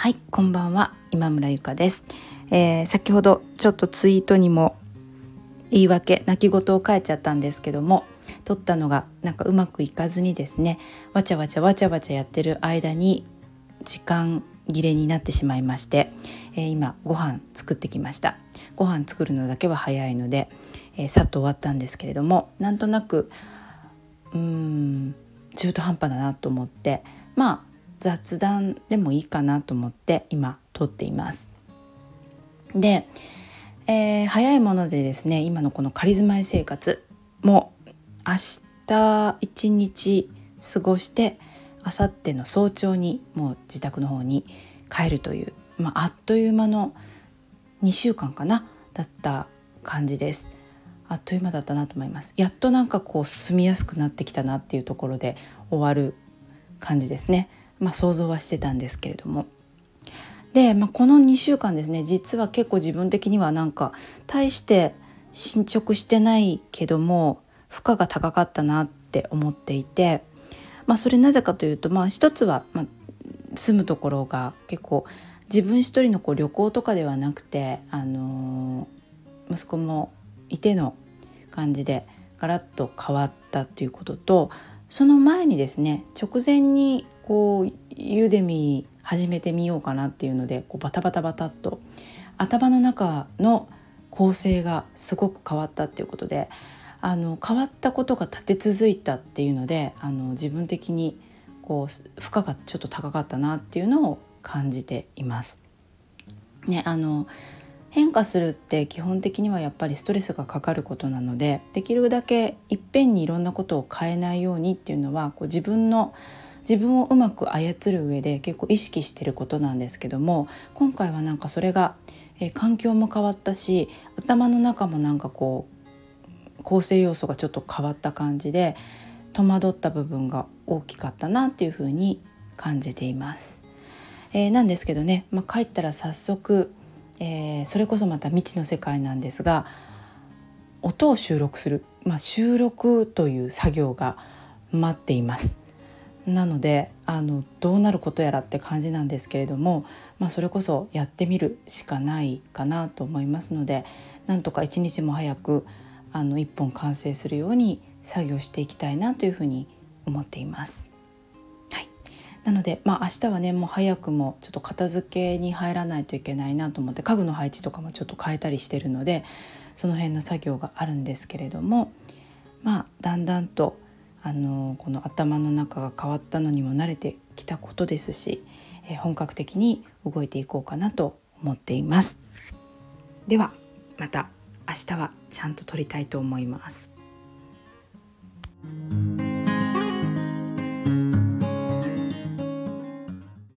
はいこんばんは今村ゆかです、えー、先ほどちょっとツイートにも言い訳泣き言を書いちゃったんですけども撮ったのがなんかうまくいかずにですねわちゃわちゃわちゃわちゃやってる間に時間切れになってしまいまして、えー、今ご飯作ってきました。ご飯作るのだけは早いので、えー、さっと終わったんですけれどもなんとなくうーん中途半端だなと思ってまあ雑談でもいいかなと思って今撮っています。で、えー、早いものでですね今のこの仮住まい生活も明日一日過ごして明後日の早朝にもう自宅の方に帰るという、まあ、あっという間の2週間かなだった感じです。あっという間だったなと思いますやっとなんかこう住みやすくなってきたなっていうところで終わる感じですねまあ、想像はしてたんですけれども。で、まあ、この2週間ですね実は結構自分的にはなんか大して進捗してないけども負荷が高かったなって思っていて、まあ、それなぜかというと、まあ、一つは、まあ、住むところが結構自分一人のこう旅行とかではなくて、あのー、息子もいての感じでガラッと変わったということとその前にですね直前にこうユーデミ始めてみようかなっていうのでこうバタバタバタっと頭の中の構成がすごく変わったっていうことであの変わったことが立て続いたっていうのであの自分的にこう負荷がちょっと高かったなっていうのを感じています。ね、あの変化するって基本的にはやっぱりストレスがかかることなのでできるだけいっぺんにいろんなことを変えないようにっていうのはこう自分の自分をうまく操る上で結構意識してることなんですけども今回はなんかそれが、えー、環境も変わったし頭の中もなんかこう構成要素がちょっと変わった感じで戸惑った部分が大きかったなっていうふうに感じています。えー、なんですけどね、まあ、帰ったら早速、えー、それこそまた未知の世界なんですが音を収録する、まあ、収録という作業が待っています。なのであのどうなることやらって感じなんですけれども、まあ、それこそやってみるしかないかなと思いますのでなんとか一日も早くあの1本完成するように作業していきたいなというふうに思っています。はい、なので、まあ、明日はねもう早くもちょっと片付けに入らないといけないなと思って家具の配置とかもちょっと変えたりしてるのでその辺の作業があるんですけれどもまあだんだんとあのこの頭の中が変わったのにも慣れてきたことですし、え本格的に動いていこうかなと思っていますではまた明日はちゃんと撮りたいと思います。